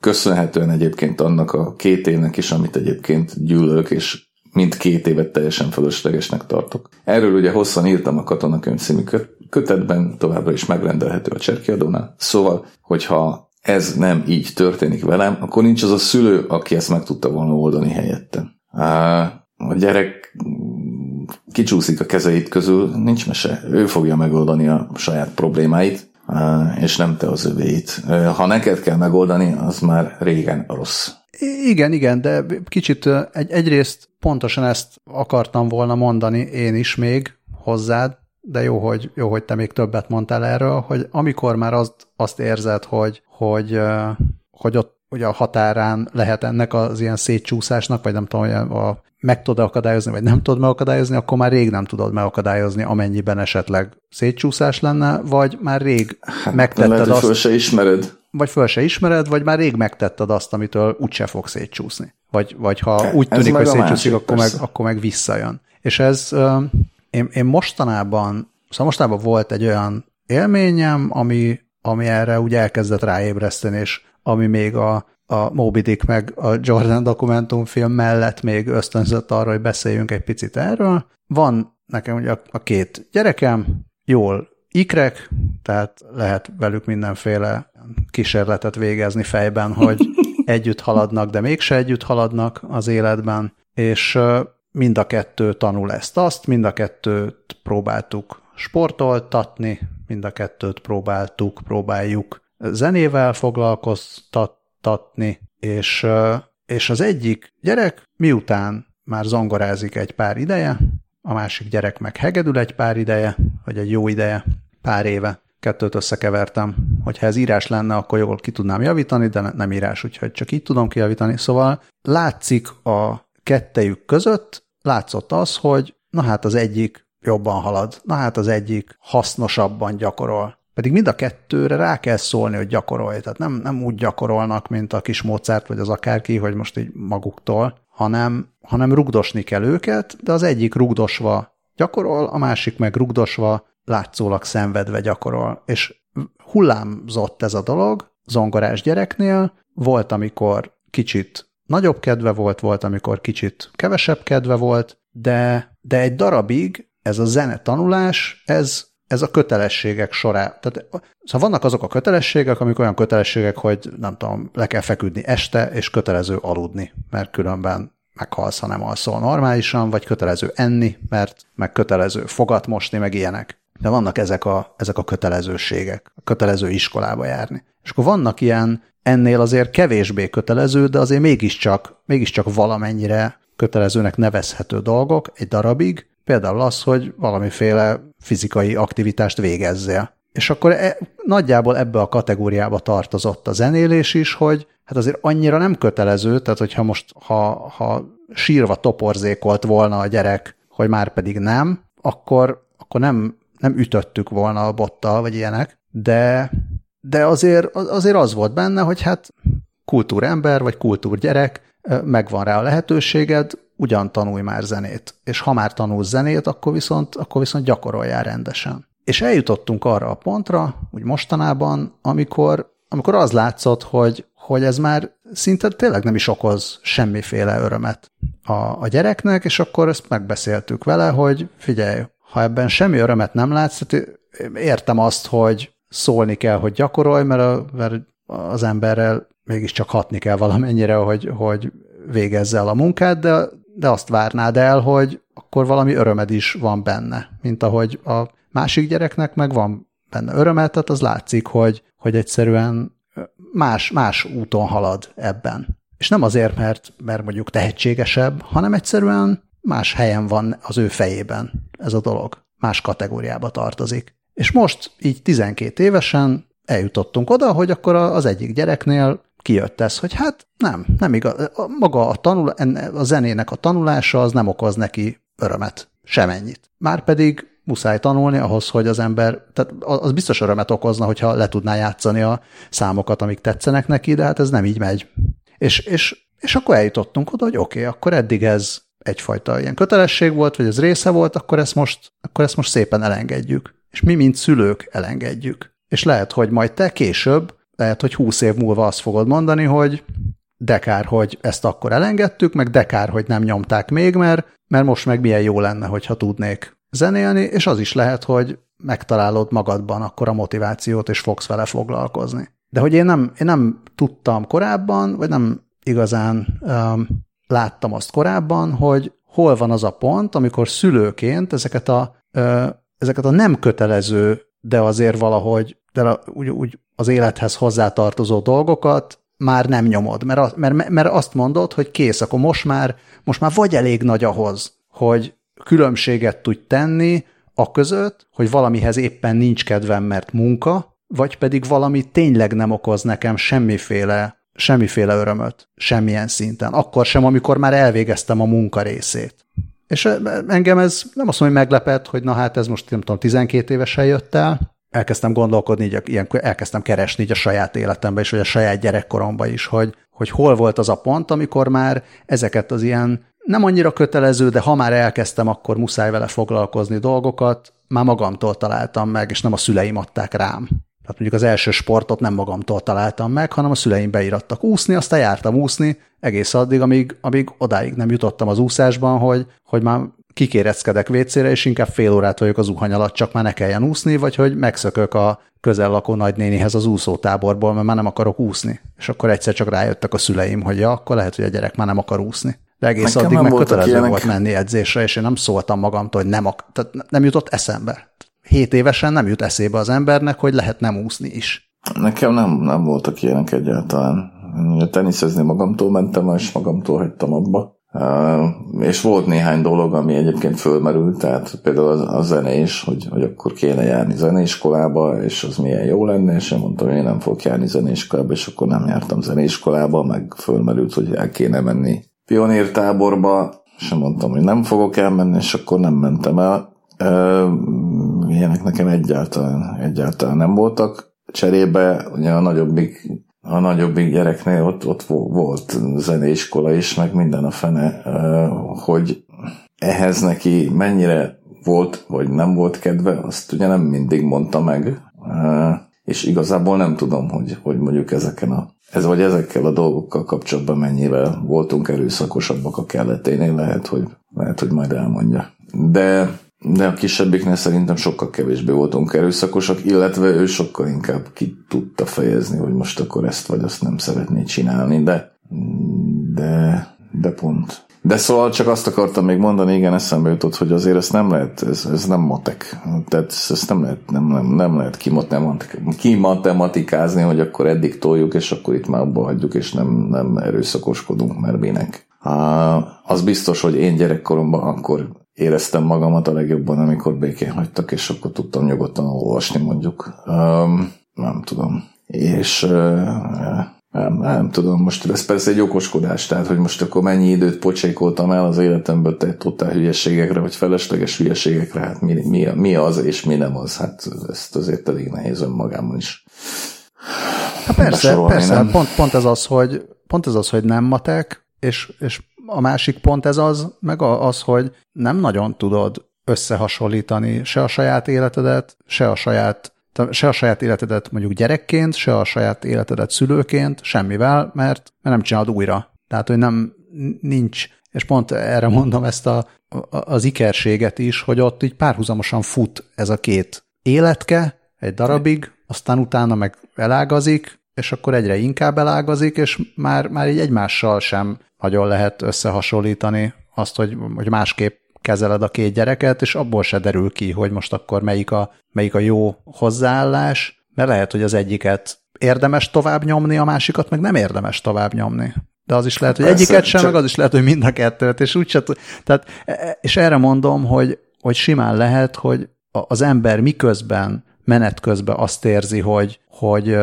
B: Köszönhetően egyébként annak a két évnek is, amit egyébként gyűlölök, és mint két évet teljesen fölöslegesnek tartok. Erről ugye hosszan írtam a Katonakönyv című kötetben, továbbra is megrendelhető a cserkiadónál. Szóval, hogyha ez nem így történik velem, akkor nincs az a szülő, aki ezt meg tudta volna oldani helyettem. A gyerek kicsúszik a kezeit közül, nincs mese. Ő fogja megoldani a saját problémáit, és nem te az övéit. Ha neked kell megoldani, az már régen rossz.
A: Igen, igen, de kicsit egy, egyrészt pontosan ezt akartam volna mondani én is még hozzád, de jó, hogy, jó, hogy te még többet mondtál erről, hogy amikor már azt, azt érzed, hogy, hogy, hogy ott ugye a határán lehet ennek az ilyen szétcsúszásnak, vagy nem tudom, a, meg tudod akadályozni, vagy nem tudod megakadályozni, akkor már rég nem tudod megakadályozni, amennyiben esetleg szétcsúszás lenne, vagy már rég hát, megtetted lehet,
B: azt. Föl se ismered.
A: Vagy föl se ismered, vagy már rég megtetted azt, amitől úgyse fog szétcsúszni. Vagy, vagy ha úgy tűnik, hogy szétcsúszik, akkor meg, akkor meg visszajön. És ez én, én mostanában, szóval mostanában volt egy olyan élményem, ami, ami erre úgy elkezdett ráébreszteni, és ami még a, a Moby Dick meg a Jordan dokumentumfilm mellett még ösztönzött arra, hogy beszéljünk egy picit erről. Van nekem ugye a, a két gyerekem, jól ikrek, tehát lehet velük mindenféle kísérletet végezni fejben, hogy együtt haladnak, de mégse együtt haladnak az életben, és mind a kettő tanul ezt-azt, mind a kettőt próbáltuk sportoltatni, mind a kettőt próbáltuk, próbáljuk zenével foglalkoztatni, és, és az egyik gyerek miután már zongorázik egy pár ideje, a másik gyerek meg hegedül egy pár ideje, vagy egy jó ideje, pár éve, kettőt összekevertem. Hogyha ez írás lenne, akkor jól ki tudnám javítani, de nem írás, úgyhogy csak így tudom kijavítani. Szóval látszik a kettejük között, látszott az, hogy na hát az egyik jobban halad, na hát az egyik hasznosabban gyakorol. Pedig mind a kettőre rá kell szólni, hogy gyakorolj. Tehát nem, nem úgy gyakorolnak, mint a kis módszert, vagy az akárki, hogy most így maguktól, hanem, hanem rugdosni kell őket, de az egyik rugdosva gyakorol, a másik meg rugdosva látszólag szenvedve gyakorol. És hullámzott ez a dolog zongorás gyereknél, volt, amikor kicsit nagyobb kedve volt, volt, amikor kicsit kevesebb kedve volt, de, de egy darabig ez a zene tanulás, ez ez a kötelességek sorá. Tehát, szóval vannak azok a kötelességek, amik olyan kötelességek, hogy nem tudom, le kell feküdni este, és kötelező aludni, mert különben meghalsz, ha nem alszol normálisan, vagy kötelező enni, mert meg kötelező fogat mosni, meg ilyenek. De vannak ezek a, ezek a kötelezőségek, a kötelező iskolába járni. És akkor vannak ilyen ennél azért kevésbé kötelező, de azért mégiscsak, mégiscsak valamennyire kötelezőnek nevezhető dolgok egy darabig, Például az, hogy valamiféle fizikai aktivitást végezzél. És akkor e, nagyjából ebbe a kategóriába tartozott a zenélés is, hogy hát azért annyira nem kötelező, tehát hogyha most, ha, ha sírva toporzékolt volna a gyerek, hogy már pedig nem, akkor, akkor nem, nem ütöttük volna a bottal, vagy ilyenek, de, de azért, azért az volt benne, hogy hát kultúrember, vagy kultúrgyerek, megvan rá a lehetőséged, ugyan tanulj már zenét. És ha már tanulsz zenét, akkor viszont, akkor viszont gyakoroljál rendesen. És eljutottunk arra a pontra, úgy mostanában, amikor, amikor az látszott, hogy, hogy ez már szinte tényleg nem is okoz semmiféle örömet a, a gyereknek, és akkor ezt megbeszéltük vele, hogy figyelj, ha ebben semmi örömet nem látsz, hát értem azt, hogy szólni kell, hogy gyakorolj, mert, a, mert az emberrel mégiscsak hatni kell valamennyire, hogy, hogy végezze el a munkát, de de azt várnád el, hogy akkor valami örömed is van benne, mint ahogy a másik gyereknek meg van benne örömet, tehát az látszik, hogy, hogy egyszerűen más, más úton halad ebben. És nem azért, mert, mert mondjuk tehetségesebb, hanem egyszerűen más helyen van az ő fejében ez a dolog. Más kategóriába tartozik. És most így 12 évesen eljutottunk oda, hogy akkor az egyik gyereknél kijött ez, hogy hát nem, nem igaz. Maga a, tanul, a zenének a tanulása az nem okoz neki örömet, semennyit. Márpedig muszáj tanulni ahhoz, hogy az ember, tehát az biztos örömet okozna, hogyha le tudná játszani a számokat, amik tetszenek neki, de hát ez nem így megy. És, és, és akkor eljutottunk oda, hogy oké, okay, akkor eddig ez egyfajta ilyen kötelesség volt, vagy ez része volt, akkor ezt most, akkor ezt most szépen elengedjük. És mi, mint szülők, elengedjük. És lehet, hogy majd te később lehet, hogy húsz év múlva azt fogod mondani, hogy de kár, hogy ezt akkor elengedtük, meg de kár, hogy nem nyomták még, mert, mert most meg milyen jó lenne, hogyha tudnék zenélni, és az is lehet, hogy megtalálod magadban akkor a motivációt, és fogsz vele foglalkozni. De hogy én nem, én nem tudtam korábban, vagy nem igazán um, láttam azt korábban, hogy hol van az a pont, amikor szülőként ezeket a, uh, ezeket a nem kötelező, de azért valahogy de úgy, úgy az élethez hozzátartozó dolgokat már nem nyomod, mert, mert, mert azt mondod, hogy kész, akkor most már, most már vagy elég nagy ahhoz, hogy különbséget tudj tenni a között, hogy valamihez éppen nincs kedvem, mert munka, vagy pedig valami tényleg nem okoz nekem semmiféle, semmiféle örömöt, semmilyen szinten. Akkor sem, amikor már elvégeztem a munka részét. És engem ez nem azt mondom, hogy meglepett, hogy na hát ez most nem tudom, 12 évesen jött el, elkezdtem gondolkodni, így, ilyen, elkezdtem keresni így a saját életemben is, vagy a saját gyerekkoromban is, hogy, hogy hol volt az a pont, amikor már ezeket az ilyen nem annyira kötelező, de ha már elkezdtem, akkor muszáj vele foglalkozni dolgokat, már magamtól találtam meg, és nem a szüleim adták rám. Tehát mondjuk az első sportot nem magamtól találtam meg, hanem a szüleim beirattak úszni, aztán jártam úszni egész addig, amíg, amíg odáig nem jutottam az úszásban, hogy, hogy már kikéreckedek vécére, és inkább fél órát vagyok az zuhany alatt, csak már ne kelljen úszni, vagy hogy megszökök a közel lakó nagynénihez az úszótáborból, mert már nem akarok úszni. És akkor egyszer csak rájöttek a szüleim, hogy ja, akkor lehet, hogy a gyerek már nem akar úszni. De egész Nekem addig meg kötelező ilyenek. volt menni edzésre, és én nem szóltam magamtól, hogy nem, ak- tehát nem jutott eszembe. Hét évesen nem jut eszébe az embernek, hogy lehet nem úszni is.
B: Nekem nem, nem voltak ilyenek egyáltalán. Teniszezni magamtól mentem, és magamtól hagytam abba. És volt néhány dolog, ami egyébként fölmerült, tehát például a, a zene is, hogy, hogy akkor kéne járni zeneiskolába, és az milyen jó lenne, és én mondtam, hogy én nem fogok járni zeneiskolába, és akkor nem jártam zeneiskolába, meg fölmerült, hogy el kéne menni pionírtáborba, és mondtam, hogy nem fogok elmenni, és akkor nem mentem el. Uh, ilyenek nekem egyáltalán, egyáltalán nem voltak. Cserébe ugye a nagyobbik a nagyobbik gyereknél ott, ott volt zeneiskola is, meg minden a fene, hogy ehhez neki mennyire volt, vagy nem volt kedve, azt ugye nem mindig mondta meg, és igazából nem tudom, hogy, hogy mondjuk ezeken a, ez vagy ezekkel a dolgokkal kapcsolatban mennyivel voltunk erőszakosabbak a kelleténél, lehet, hogy, lehet, hogy majd elmondja. De de a kisebbiknél szerintem sokkal kevésbé voltunk erőszakosak, illetve ő sokkal inkább ki tudta fejezni, hogy most akkor ezt vagy azt nem szeretné csinálni, de, de, de pont. De szóval csak azt akartam még mondani, igen, eszembe jutott, hogy azért ezt nem lehet, ez, ez nem matek. Tehát ezt nem lehet, nem, nem, nem lehet kimatematikázni, hogy akkor eddig toljuk, és akkor itt már abba hagyjuk, és nem, nem erőszakoskodunk, mert minek. Az biztos, hogy én gyerekkoromban akkor éreztem magamat a legjobban, amikor békén hagytak, és akkor tudtam nyugodtan olvasni mondjuk. Um, nem tudom. És uh, nem, nem tudom, most ez persze egy okoskodás, tehát hogy most akkor mennyi időt pocsékoltam el az életemből te totál hülyeségekre, vagy felesleges hülyeségekre, hát mi, mi, mi az és mi nem az, hát ezt azért elég nehéz önmagában is.
A: Hát persze, persze, nem? pont, pont, ez az, hogy, pont ez az, hogy nem matek, és, és a másik pont ez az, meg az, hogy nem nagyon tudod összehasonlítani se a saját életedet, se a saját, se a saját életedet mondjuk gyerekként, se a saját életedet szülőként, semmivel, mert, mert nem csinálod újra. Tehát, hogy nem, nincs, és pont erre mondom ezt a, az ikerséget is, hogy ott így párhuzamosan fut ez a két életke egy darabig, aztán utána meg elágazik, és akkor egyre inkább elágazik, és már, már így egymással sem nagyon lehet összehasonlítani azt, hogy, hogy másképp kezeled a két gyereket, és abból se derül ki, hogy most akkor melyik a, melyik a jó hozzáállás, mert lehet, hogy az egyiket érdemes tovább nyomni, a másikat meg nem érdemes tovább nyomni. De az is lehet, hogy Persze, egyiket sem, csak... meg az is lehet, hogy mind a kettőt, és úgy tehát, e, e, és erre mondom, hogy, hogy simán lehet, hogy az ember miközben, menet közben azt érzi, hogy, hogy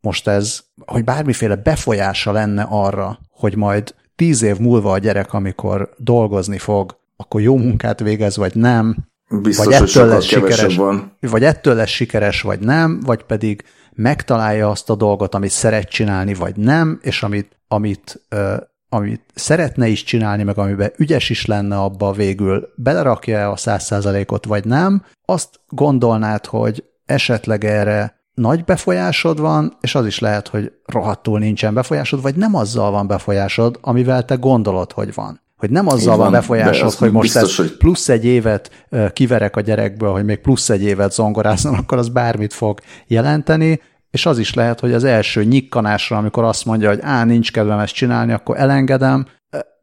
A: most ez, hogy bármiféle befolyása lenne arra, hogy majd tíz év múlva a gyerek, amikor dolgozni fog, akkor jó munkát végez, vagy nem,
B: Biztos, vagy ettől lesz sikeres, van.
A: vagy ettől lesz sikeres, vagy nem, vagy pedig megtalálja azt a dolgot, amit szeret csinálni, vagy nem, és amit, amit, uh, amit szeretne is csinálni, meg amiben ügyes is lenne abba végül, belerakja a száz százalékot, vagy nem, azt gondolnád, hogy esetleg erre nagy befolyásod van, és az is lehet, hogy rohadtul nincsen befolyásod, vagy nem azzal van befolyásod, amivel te gondolod, hogy van. Hogy nem azzal van, van befolyásod, hogy most biztos, hogy... plusz egy évet kiverek a gyerekből, hogy még plusz egy évet zongorázzon, akkor az bármit fog jelenteni, és az is lehet, hogy az első nyikkanásra, amikor azt mondja, hogy á, nincs kedvem ezt csinálni, akkor elengedem,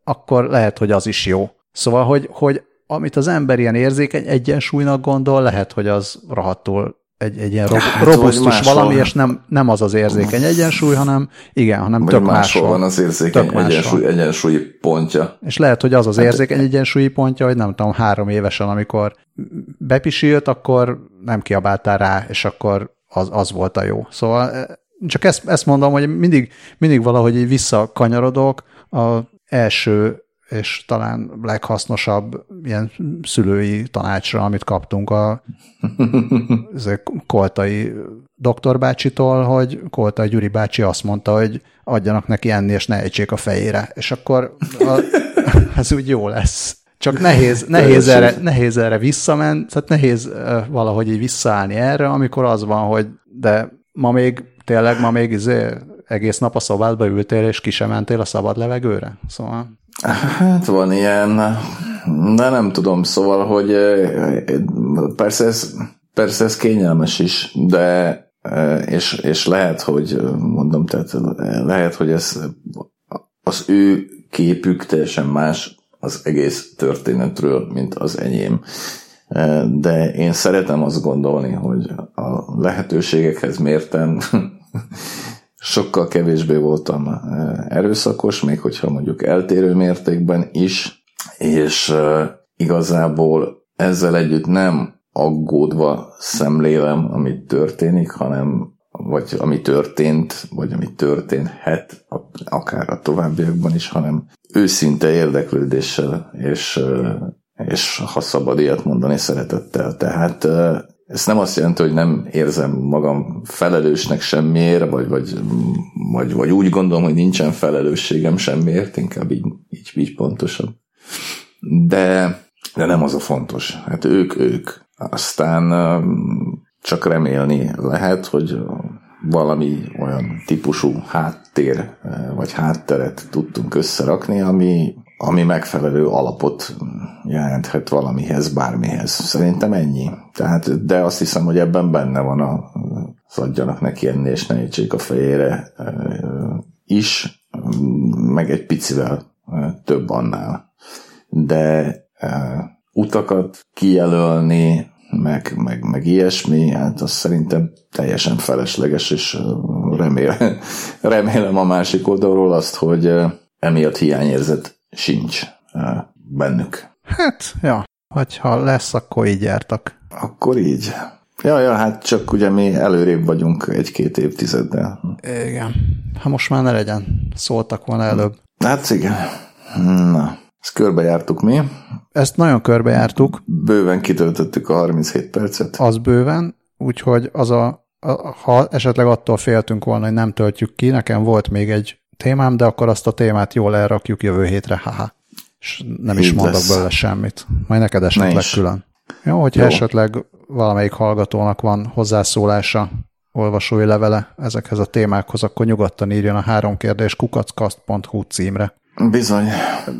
A: akkor lehet, hogy az is jó. Szóval, hogy, hogy amit az ember ilyen érzékeny egyensúlynak gondol, lehet, hogy az rohadtul egy, egy ilyen hát, robusztus valami, és nem, nem az az érzékeny egyensúly, hanem igen, hanem tök máshol.
B: van az érzékeny egyensúly, egyensúlyi pontja.
A: És lehet, hogy az az hát, érzékeny egyensúlyi pontja, hogy nem tudom, három évesen, amikor bepisült, akkor nem kiabáltál rá, és akkor az, az volt a jó. Szóval eh, csak ezt, ezt mondom, hogy mindig, mindig valahogy így visszakanyarodok a első és talán leghasznosabb ilyen szülői tanácsra, amit kaptunk a Koltai doktorbácsitól, hogy Koltai Gyuri bácsi azt mondta, hogy adjanak neki enni, és ne ejtsék a fejére. És akkor a, ez úgy jó lesz. Csak nehéz, nehéz, erre, nehéz erre visszament, tehát nehéz valahogy így visszaállni erre, amikor az van, hogy de ma még, tényleg ma még izé, egész nap a szobádba ültél, és ki sem mentél a szabad levegőre? Szóval...
B: Hát van ilyen, de nem tudom, szóval, hogy persze ez, persze ez kényelmes is, de és, és lehet, hogy mondom, tehát lehet, hogy ez az ő képük teljesen más az egész történetről, mint az enyém. De én szeretem azt gondolni, hogy a lehetőségekhez mérten sokkal kevésbé voltam erőszakos, még hogyha mondjuk eltérő mértékben is, és igazából ezzel együtt nem aggódva szemlélem, amit történik, hanem vagy ami történt, vagy ami történhet, akár a továbbiakban is, hanem őszinte érdeklődéssel, és, és ha szabad ilyet mondani, szeretettel. Tehát ez nem azt jelenti, hogy nem érzem magam felelősnek semmiért, vagy, vagy, vagy, vagy úgy gondolom, hogy nincsen felelősségem semmiért, inkább így, így, így pontosabb. De, de nem az a fontos. Hát ők, ők. Aztán csak remélni lehet, hogy valami olyan típusú háttér vagy hátteret tudtunk összerakni, ami, ami megfelelő alapot jelenthet valamihez, bármihez. Szerintem ennyi. Tehát, de azt hiszem, hogy ebben benne van a adjanak neki enni, és ne a fejére is, meg egy picivel több annál. De utakat kijelölni, meg, meg, meg ilyesmi, hát az szerintem teljesen felesleges, és remélem, remélem a másik oldalról azt, hogy emiatt hiányérzet sincs bennük.
A: Hát, ja, ha lesz, akkor így jártak.
B: Akkor így. Ja, ja, hát csak ugye mi előrébb vagyunk egy-két évtizeddel.
A: Igen. Ha most már ne legyen. Szóltak volna előbb.
B: Hát igen. Na, ezt körbejártuk mi.
A: Ezt nagyon körbejártuk.
B: Bőven kitöltöttük a 37 percet.
A: Az bőven, úgyhogy az a, a, ha esetleg attól féltünk volna, hogy nem töltjük ki, nekem volt még egy témám, de akkor azt a témát jól elrakjuk jövő hétre, haha. És nem Így is mondok lesz. belőle semmit. Majd neked esetleg külön. Jó, hogyha Jó. esetleg valamelyik hallgatónak van hozzászólása, olvasói levele ezekhez a témákhoz, akkor nyugodtan írjon a három kérdés kukackast.hu címre.
B: Bizony.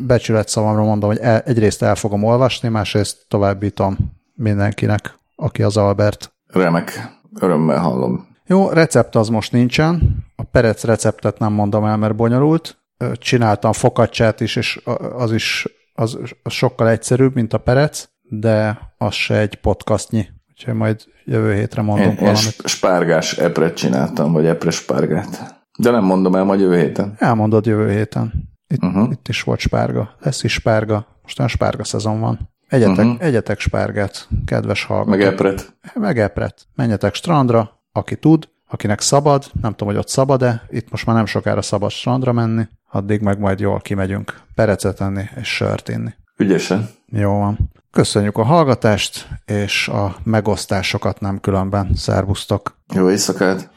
A: Becsület szavamra mondom, hogy el, egyrészt el fogom olvasni, másrészt továbbítom mindenkinek, aki az Albert.
B: Remek. Örömmel hallom.
A: Jó, recept az most nincsen. A perec receptet nem mondom el, mert bonyolult. Csináltam fokacsát is, és az is az, az sokkal egyszerűbb, mint a perec, de az se egy podcastnyi. Úgyhogy majd jövő hétre mondunk én, valamit.
B: Én spárgás epret csináltam, vagy epre spárgát. De nem mondom el majd jövő héten.
A: Elmondod jövő héten. Itt, uh-huh. itt is volt spárga. Lesz is spárga. Most olyan spárga szezon van. Egyetek, uh-huh. egyetek spárgát, kedves hallgatók.
B: Meg epret.
A: Meg epret. Menjetek strandra, aki tud, akinek szabad, nem tudom, hogy ott szabad-e, itt most már nem sokára szabad strandra menni, addig meg majd jól kimegyünk perecet enni és sört inni.
B: Ügyesen.
A: Jó van. Köszönjük a hallgatást, és a megosztásokat nem különben. Szervusztok!
B: Jó éjszakát!